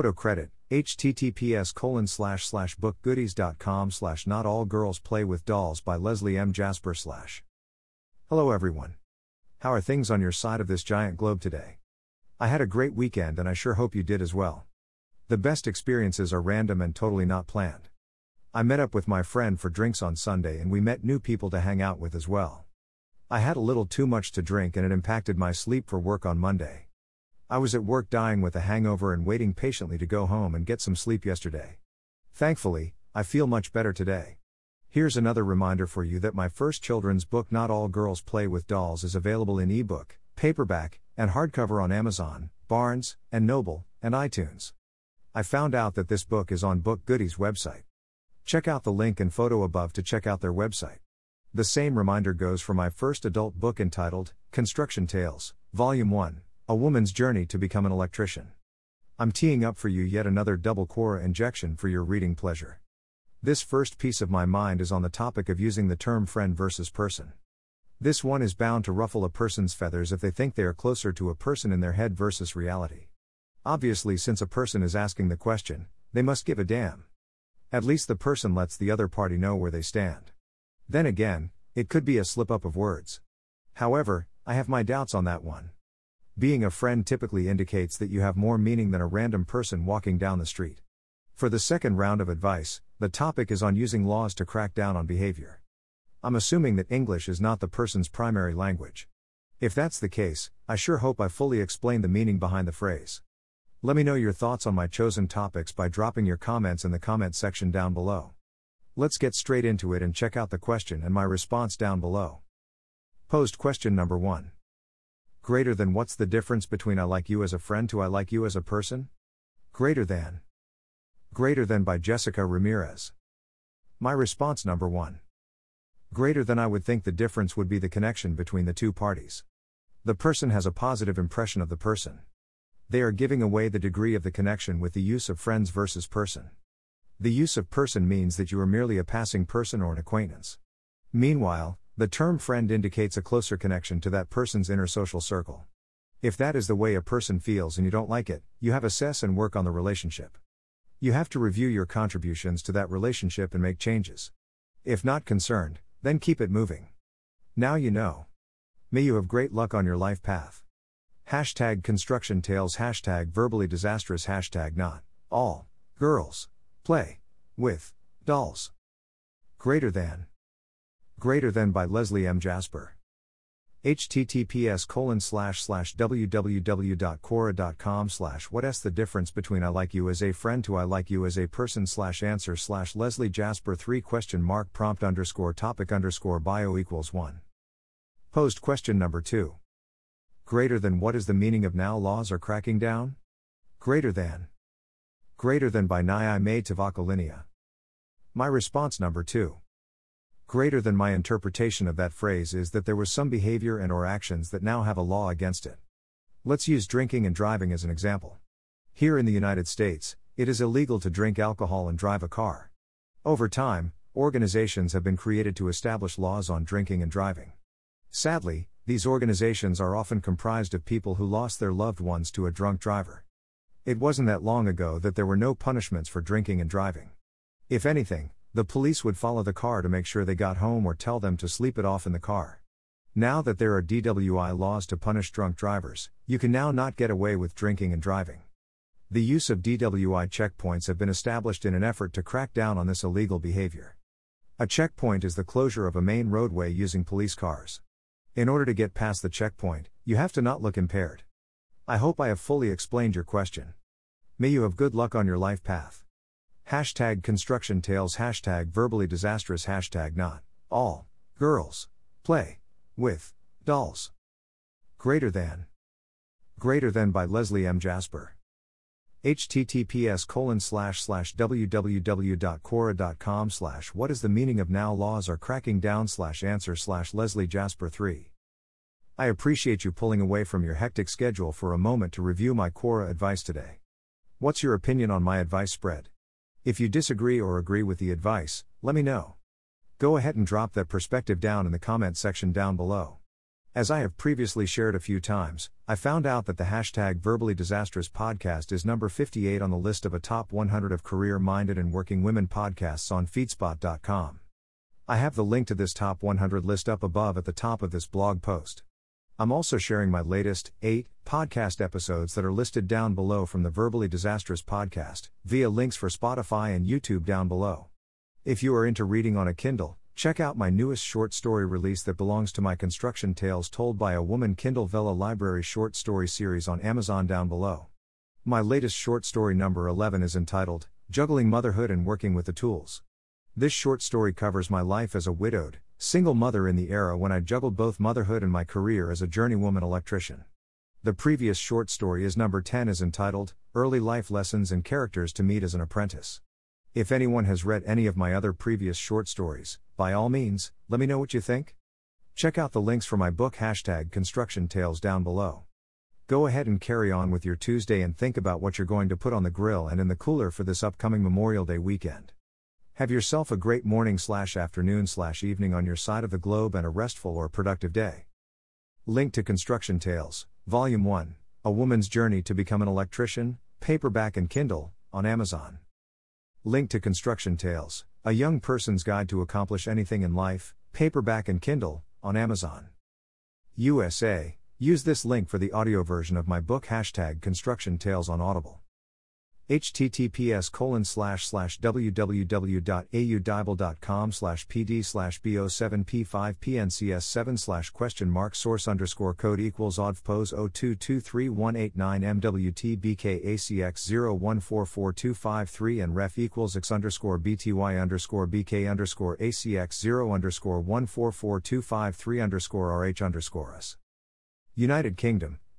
Photo credit, https colon slash slash bookgoodies.com slash not all girls play with dolls by Leslie M. Jasper slash. Hello everyone. How are things on your side of this giant globe today? I had a great weekend and I sure hope you did as well. The best experiences are random and totally not planned. I met up with my friend for drinks on Sunday and we met new people to hang out with as well. I had a little too much to drink and it impacted my sleep for work on Monday. I was at work dying with a hangover and waiting patiently to go home and get some sleep yesterday. Thankfully, I feel much better today. Here's another reminder for you that my first children's book, Not All Girls Play with Dolls, is available in ebook, paperback, and hardcover on Amazon, Barnes, and Noble, and iTunes. I found out that this book is on Book Goodies website. Check out the link and photo above to check out their website. The same reminder goes for my first adult book entitled Construction Tales, Volume 1. A Woman's Journey to Become an Electrician. I'm teeing up for you yet another double Quora injection for your reading pleasure. This first piece of my mind is on the topic of using the term friend versus person. This one is bound to ruffle a person's feathers if they think they are closer to a person in their head versus reality. Obviously, since a person is asking the question, they must give a damn. At least the person lets the other party know where they stand. Then again, it could be a slip up of words. However, I have my doubts on that one. Being a friend typically indicates that you have more meaning than a random person walking down the street. For the second round of advice, the topic is on using laws to crack down on behavior. I'm assuming that English is not the person's primary language. If that's the case, I sure hope I fully explained the meaning behind the phrase. Let me know your thoughts on my chosen topics by dropping your comments in the comment section down below. Let's get straight into it and check out the question and my response down below. Posed question number 1 greater than what's the difference between I like you as a friend to I like you as a person? Greater than. Greater than by Jessica Ramirez. My response number 1. Greater than I would think the difference would be the connection between the two parties. The person has a positive impression of the person. They are giving away the degree of the connection with the use of friends versus person. The use of person means that you are merely a passing person or an acquaintance. Meanwhile, the term friend indicates a closer connection to that person's inner social circle. If that is the way a person feels and you don't like it, you have assess and work on the relationship. You have to review your contributions to that relationship and make changes. If not concerned, then keep it moving. Now you know. May you have great luck on your life path. Hashtag construction tales, hashtag verbally disastrous, hashtag not all girls play with dolls. Greater than Greater than by Leslie M. Jasper. https colon slash slash www.quora.com slash what s the difference between I like you as a friend to I like you as a person slash answer slash Leslie Jasper 3 question mark prompt underscore topic underscore bio equals 1. Posed question number 2. Greater than what is the meaning of now laws are cracking down? Greater than. Greater than by Nai May Tavakalinia. My response number 2. Greater than my interpretation of that phrase is that there was some behavior and or actions that now have a law against it. Let's use drinking and driving as an example. Here in the United States, it is illegal to drink alcohol and drive a car. Over time, organizations have been created to establish laws on drinking and driving. Sadly, these organizations are often comprised of people who lost their loved ones to a drunk driver. It wasn't that long ago that there were no punishments for drinking and driving. If anything, the police would follow the car to make sure they got home or tell them to sleep it off in the car. Now that there are DWI laws to punish drunk drivers, you can now not get away with drinking and driving. The use of DWI checkpoints have been established in an effort to crack down on this illegal behavior. A checkpoint is the closure of a main roadway using police cars. In order to get past the checkpoint, you have to not look impaired. I hope I have fully explained your question. May you have good luck on your life path. Hashtag construction tales, hashtag verbally disastrous, hashtag not all girls play with dolls. Greater than. Greater than by Leslie M. Jasper. https colon slash slash www.quora.com slash what is the meaning of now laws are cracking down slash answer slash Leslie Jasper 3. I appreciate you pulling away from your hectic schedule for a moment to review my Quora advice today. What's your opinion on my advice spread? If you disagree or agree with the advice, let me know. Go ahead and drop that perspective down in the comment section down below. As I have previously shared a few times, I found out that the hashtag Verbally Disastrous podcast is number 58 on the list of a top 100 of career minded and working women podcasts on Feedspot.com. I have the link to this top 100 list up above at the top of this blog post. I'm also sharing my latest, 8 podcast episodes that are listed down below from the Verbally Disastrous podcast, via links for Spotify and YouTube down below. If you are into reading on a Kindle, check out my newest short story release that belongs to my Construction Tales Told by a Woman Kindle Vella Library short story series on Amazon down below. My latest short story number 11 is entitled, Juggling Motherhood and Working with the Tools. This short story covers my life as a widowed, single mother in the era when I juggled both motherhood and my career as a journeywoman electrician. The previous short story is number 10 is entitled Early Life Lessons and Characters to Meet as an Apprentice. If anyone has read any of my other previous short stories, by all means, let me know what you think. Check out the links for my book hashtag construction tales down below. Go ahead and carry on with your Tuesday and think about what you're going to put on the grill and in the cooler for this upcoming Memorial Day weekend. Have yourself a great morning slash afternoon slash evening on your side of the globe and a restful or productive day. Link to Construction Tales, Volume 1 A Woman's Journey to Become an Electrician, paperback and Kindle, on Amazon. Link to Construction Tales, A Young Person's Guide to Accomplish Anything in Life, paperback and Kindle, on Amazon. USA, use this link for the audio version of my book hashtag Construction Tales on Audible https colon slash slash www.audible.com slash pd slash bo7p5pncs7 slash question mark source underscore code equals oddpose 02231889mwtbkacx0144253 and ref equals x underscore bty underscore bk underscore acx0 underscore 144253 underscore rh underscore us. United Kingdom,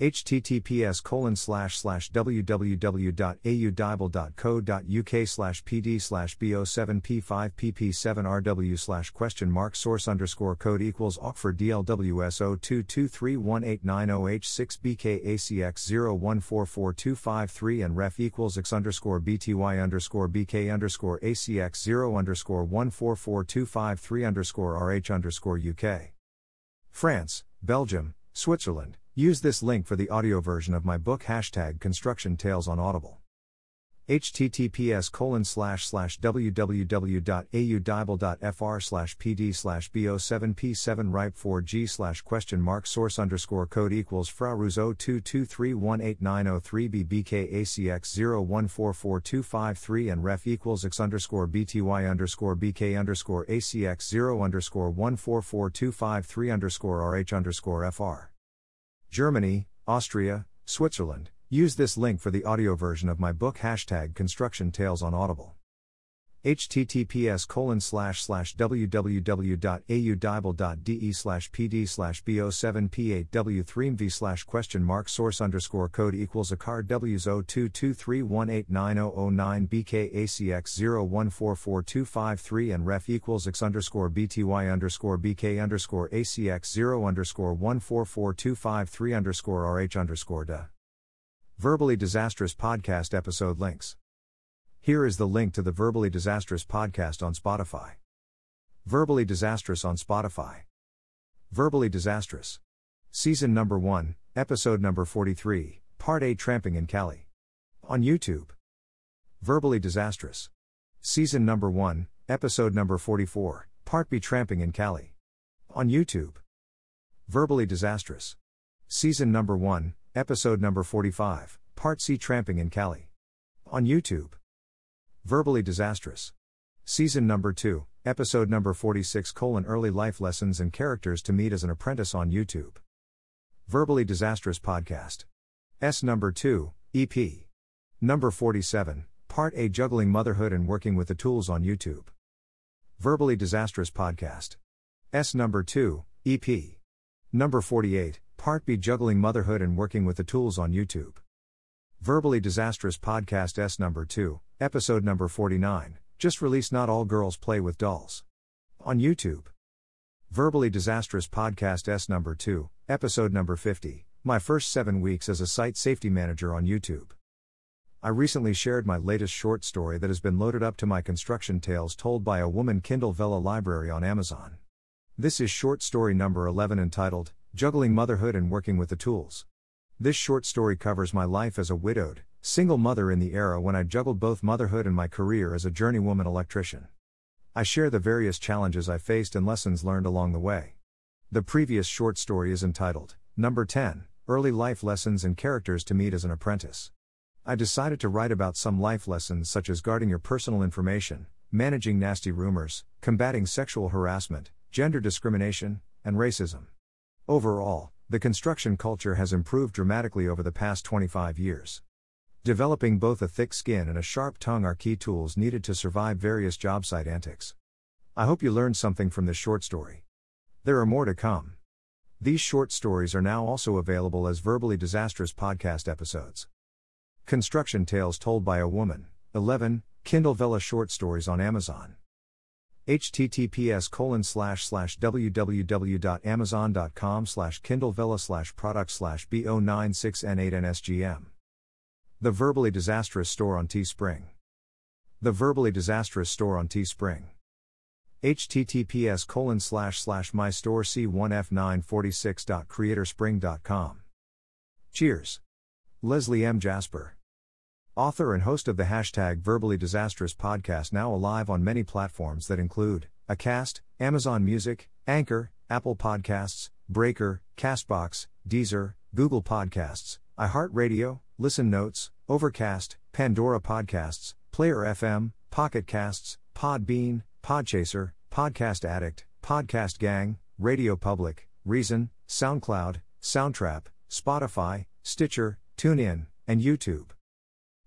Https colon slash slash www.audible.co.uk slash pd slash bo7p5pp7rw slash question mark source underscore code equals Oxford DLWS 02231890H6BKACX01445253 and ref equals x underscore BTY underscore BK underscore ACX0 underscore 144253 underscore RH underscore UK. France, Belgium, Switzerland. Use this link for the audio version of my book hashtag construction tales on Audible https colon slash slash www.audible.fr slash pd slash bo7p7 ripe 4g slash question mark source underscore code equals fraruz 022318903bbkacx01445253 and ref equals x underscore bty underscore bk underscore acx0 underscore 144253 underscore rh underscore fr. Germany, Austria, Switzerland. Use this link for the audio version of my book hashtag construction tales on Audible. Https colon slash slash www.audible.de slash pd slash bo7p8w3mv slash question mark source underscore code equals a card ws 0223189009bkacx0144253 and ref equals x underscore bty underscore bk underscore acx0 underscore 144253 underscore rh underscore da. Verbally Disastrous Podcast episode links. Here is the link to the Verbally Disastrous podcast on Spotify. Verbally Disastrous on Spotify. Verbally Disastrous. Season number 1, episode number 43, part A Tramping in Cali. On YouTube. Verbally Disastrous. Season number 1, episode number 44, part B Tramping in Cali. On YouTube. Verbally Disastrous. Season number 1, Episode number 45, Part C Tramping in Cali. On YouTube. Verbally Disastrous. Season number 2, Episode number 46 colon Early Life Lessons and Characters to Meet as an Apprentice on YouTube. Verbally Disastrous Podcast. S number 2, EP. Number 47, Part A Juggling Motherhood and Working with the Tools on YouTube. Verbally Disastrous Podcast. S number 2, EP. Number 48, Part B Juggling Motherhood and Working with the Tools on YouTube. Verbally Disastrous Podcast S number 2, episode number 49, just released Not All Girls Play with Dolls. On YouTube. Verbally Disastrous Podcast S number 2, episode number 50, my first seven weeks as a site safety manager on YouTube. I recently shared my latest short story that has been loaded up to my construction tales told by a woman Kindle Vella library on Amazon. This is short story number 11 entitled Juggling Motherhood and Working with the Tools. This short story covers my life as a widowed, single mother in the era when I juggled both motherhood and my career as a journeywoman electrician. I share the various challenges I faced and lessons learned along the way. The previous short story is entitled Number 10 Early Life Lessons and Characters to Meet as an Apprentice. I decided to write about some life lessons such as guarding your personal information, managing nasty rumors, combating sexual harassment, gender discrimination, and racism. Overall, the construction culture has improved dramatically over the past 25 years. Developing both a thick skin and a sharp tongue are key tools needed to survive various job site antics. I hope you learned something from this short story. There are more to come. These short stories are now also available as verbally disastrous podcast episodes. Construction Tales Told by a Woman. 11. Kindle Vella Short Stories on Amazon. https colon slash slash www.amazon.com slash Kindle Vella slash product slash B096N8NSGM. The Verbally Disastrous Store on Teespring. The Verbally Disastrous Store on Teespring. https colon slash slash my store c1f946.creatorspring.com. Cheers. Leslie M. Jasper. Author and host of the hashtag Verbally Disastrous podcast, now alive on many platforms that include Acast, Amazon Music, Anchor, Apple Podcasts, Breaker, Castbox, Deezer, Google Podcasts, iHeartRadio, Listen Notes, Overcast, Pandora Podcasts, Player FM, Pocket Casts, Podbean, Podchaser, Podcast Addict, Podcast Gang, Radio Public, Reason, SoundCloud, Soundtrap, Spotify, Stitcher, TuneIn, and YouTube.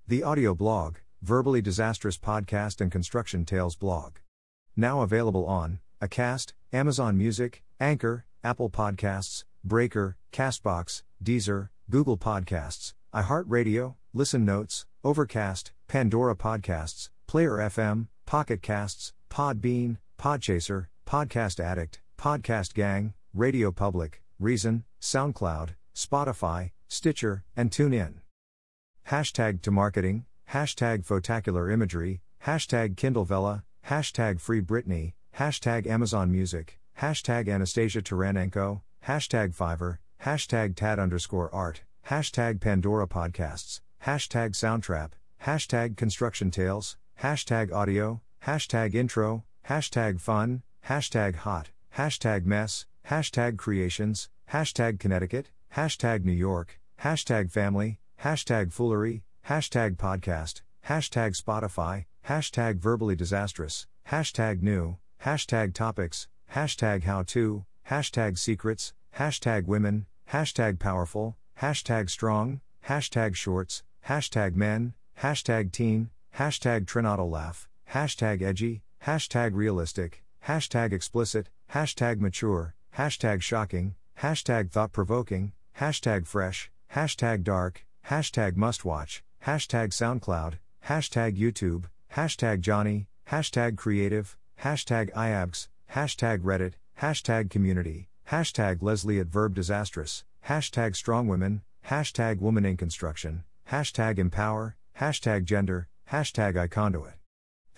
The audio blog, Verbally Disastrous Podcast and Construction Tales blog. Now available on Acast, Amazon Music, Anchor, Apple Podcasts, Breaker, Castbox, Deezer, Google Podcasts, iHeartRadio, Listen Notes, Overcast, Pandora Podcasts, Player FM, Pocket Casts, Podbean, Podchaser, Podcast Addict, Podcast Gang, Radio Public, Reason, SoundCloud, Spotify, Stitcher, and TuneIn. Hashtag to marketing, hashtag photacular imagery, hashtag Kindle Vella, hashtag Free Britney, hashtag Amazon Music, hashtag Anastasia Taranenko, hashtag Fiverr, hashtag Tad underscore art, hashtag Pandora Podcasts, hashtag Soundtrap, hashtag Construction Tales, hashtag Audio, hashtag Intro, hashtag Fun, hashtag Hot, hashtag Mess, hashtag Creations, hashtag Connecticut, hashtag New York, hashtag Family, hashtag foolery, hashtag podcast, hashtag Spotify, hashtag verbally disastrous, hashtag new, hashtag topics, hashtag how to, hashtag secrets, hashtag women, hashtag powerful, hashtag strong, hashtag shorts, hashtag men, hashtag teen, hashtag Trinado laugh, hashtag edgy, hashtag realistic, hashtag explicit, hashtag mature, hashtag shocking, hashtag thought provoking, hashtag fresh, hashtag dark, hashtag mustwatch, hashtag SoundCloud, hashtag YouTube, hashtag Johnny, hashtag creative, hashtag IABS, hashtag Reddit, hashtag community, hashtag Leslie at Verb Disastrous, hashtag strong women, hashtag woman in construction, hashtag empower, hashtag gender, hashtag iConduit,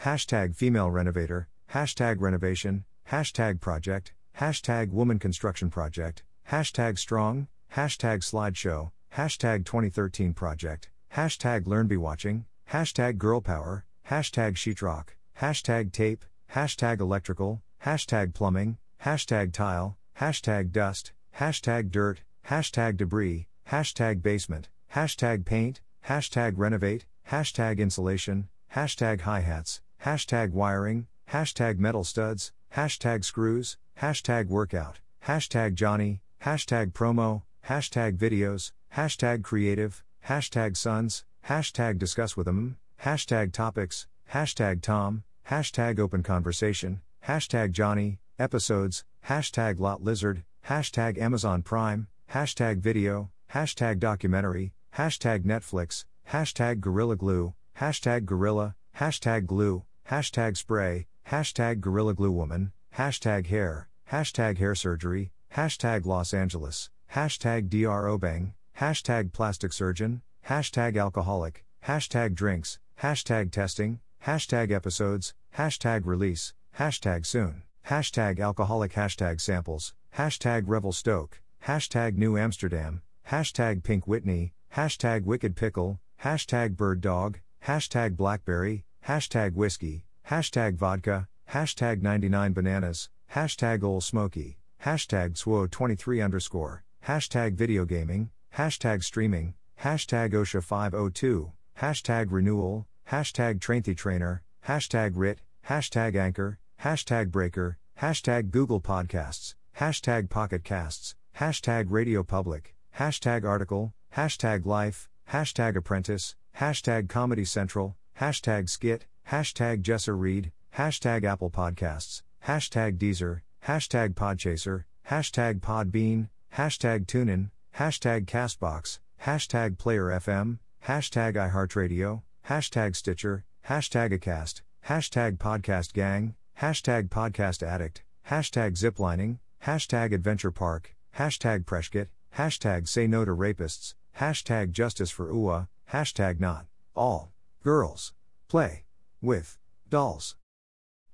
hashtag female renovator, hashtag renovation, hashtag project, hashtag woman construction project, hashtag strong, hashtag slideshow, hashtag 2013 project, hashtag learnbewatching, hashtag girlpower, hashtag sheetrock, hashtag tape, hashtag electrical, hashtag plumbing, hashtag tile, hashtag dust, hashtag dirt, hashtag debris, hashtag basement, hashtag paint, hashtag renovate, hashtag insulation, hashtag hi-hats, hashtag wiring, hashtag metal studs, hashtag screws, hashtag workout, hashtag Johnny, hashtag promo, hashtag videos, hashtag creative, hashtag sons, hashtag discuss with them, hashtag topics, hashtag Tom, hashtag open conversation, hashtag Johnny, episodes, hashtag lot lizard, hashtag Amazon Prime, hashtag video, hashtag documentary, hashtag Netflix, hashtag Gorilla Glue, hashtag Gorilla, hashtag glue, hashtag spray, hashtag Gorilla Glue Woman, hashtag hair, hashtag hair surgery, hashtag Los Angeles, hashtag DRO Bang, hashtag plastic surgeon, hashtag alcoholic, hashtag drinks, hashtag testing, hashtag episodes, hashtag release, hashtag soon, hashtag alcoholic, hashtag samples, hashtag revelstoke, hashtag new Amsterdam, hashtag pink Whitney, hashtag wicked pickle, hashtag bird dog, hashtag blackberry, hashtag whiskey, hashtag vodka, hashtag 99 bananas, hashtag old smoky, hashtag SWO23 underscore, hashtag video gaming, hashtag streaming, hashtag OSHA 502, hashtag renewal, hashtag trainthy trainer, hashtag writ, hashtag anchor, hashtag breaker, hashtag Google Podcasts, hashtag Pocket Casts, hashtag Radio Public, hashtag article, hashtag life, hashtag apprentice, hashtag Comedy Central, hashtag skit, hashtag Jesser Reed, hashtag Apple Podcasts, hashtag Deezer, hashtag Podchaser, hashtag Podbean, hashtag TuneIn, hashtag Castbox, hashtag Player FM, hashtag iHeartRadio, hashtag Stitcher, hashtag Acast, hashtag Podcast Gang, hashtag Podcast Addict, hashtag Ziplining, hashtag Adventure Park, hashtag Preshkit, hashtag Say No to Rapists, hashtag Justice for UA, hashtag Not. All. Girls. Play. With. Dolls.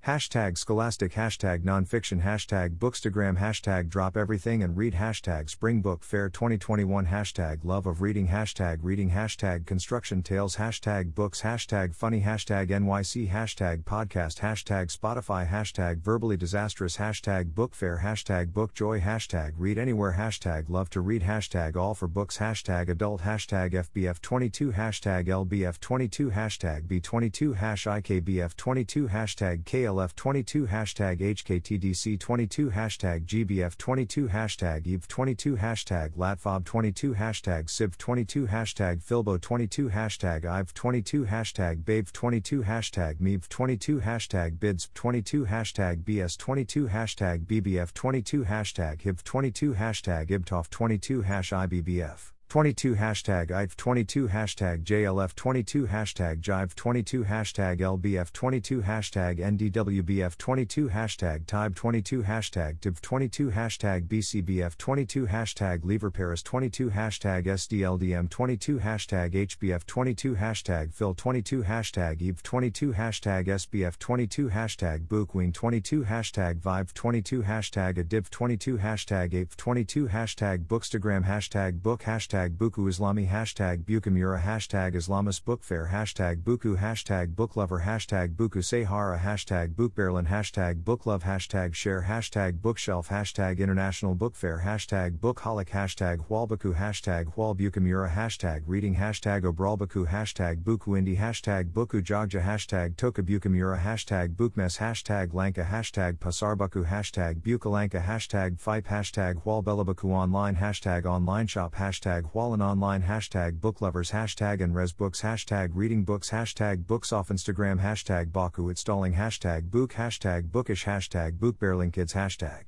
Hashtag scholastic, hashtag nonfiction, hashtag bookstagram, hashtag drop everything and read, hashtag spring book fair 2021, hashtag love of reading, hashtag reading, hashtag construction tales, hashtag books, hashtag funny, hashtag NYC, hashtag podcast, hashtag Spotify, hashtag verbally disastrous, hashtag book fair, hashtag book joy, hashtag read anywhere, hashtag love to read, hashtag all for books, hashtag adult, hashtag FBF22, hashtag LBF22, hashtag B22, hash IKBF22, hashtag KL KLF22 hashtag HKTDC22 hashtag GBF22 hashtag EVE22 hashtag LATFOB22 hashtag SIV22 hashtag FILBO22 hashtag IVE22 hashtag BAVE22 hashtag MEVE22 hashtag BIDS22 hashtag BS22 hashtag BBF22 hashtag HIV22 hashtag IBTOF22 hash IBBF 22 hashtag IF 22 hashtag JLF 22 hashtag Jive 22 hashtag LBF 22 hashtag NDWBF 22 hashtag TIBE 22 hashtag TIB 22 hashtag BCBF 22 hashtag Lever Paris 22 hashtag SDLDM 22 hashtag HBF 22 hashtag Phil 22 hashtag Eve 22 hashtag SBF 22 hashtag Bookween 22 hashtag Vive 22 hashtag Adiv 22 hashtag Ape 22 hashtag Bookstagram hashtag Book hashtag hashtag Buku Islami hashtag Bukamura hashtag Islamist Book Fair hashtag Buku hashtag Booklover hashtag Buku Sahara hashtag Bookberlin hashtag Booklove hashtag Share hashtag Bookshelf hashtag International Book Fair hashtag Bookholic hashtag Hualbaku hashtag Hualbukamura hashtag Reading hashtag Obralbaku hashtag Buku Indie hashtag Buku Jogja hashtag Tokabukamura hashtag Bookmess hashtag Lanka hashtag Pasarbaku hashtag Bukalanka hashtag Fipe hashtag Hualbelabaku online hashtag online shop hashtag Hualan Online hashtag booklovers hashtag and resbooks hashtag reading books hashtag books off Instagram hashtag Baku installing hashtag book hashtag bookish hashtag bookbearlingkids hashtag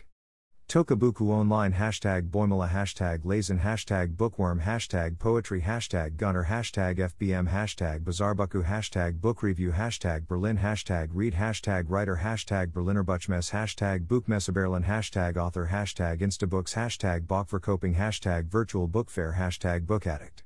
Tokabuku online hashtag Boimala hashtag Lazen hashtag Bookworm hashtag Poetry hashtag Gunner hashtag FBM hashtag Bazaarbuku hashtag Book Review hashtag Berlin hashtag Read hashtag Writer hashtag Berlinerbuchmesse hashtag Buchmesseberlin hashtag Author hashtag Instabooks hashtag Bachverkoping hashtag Virtual Book Fair hashtag Book Addict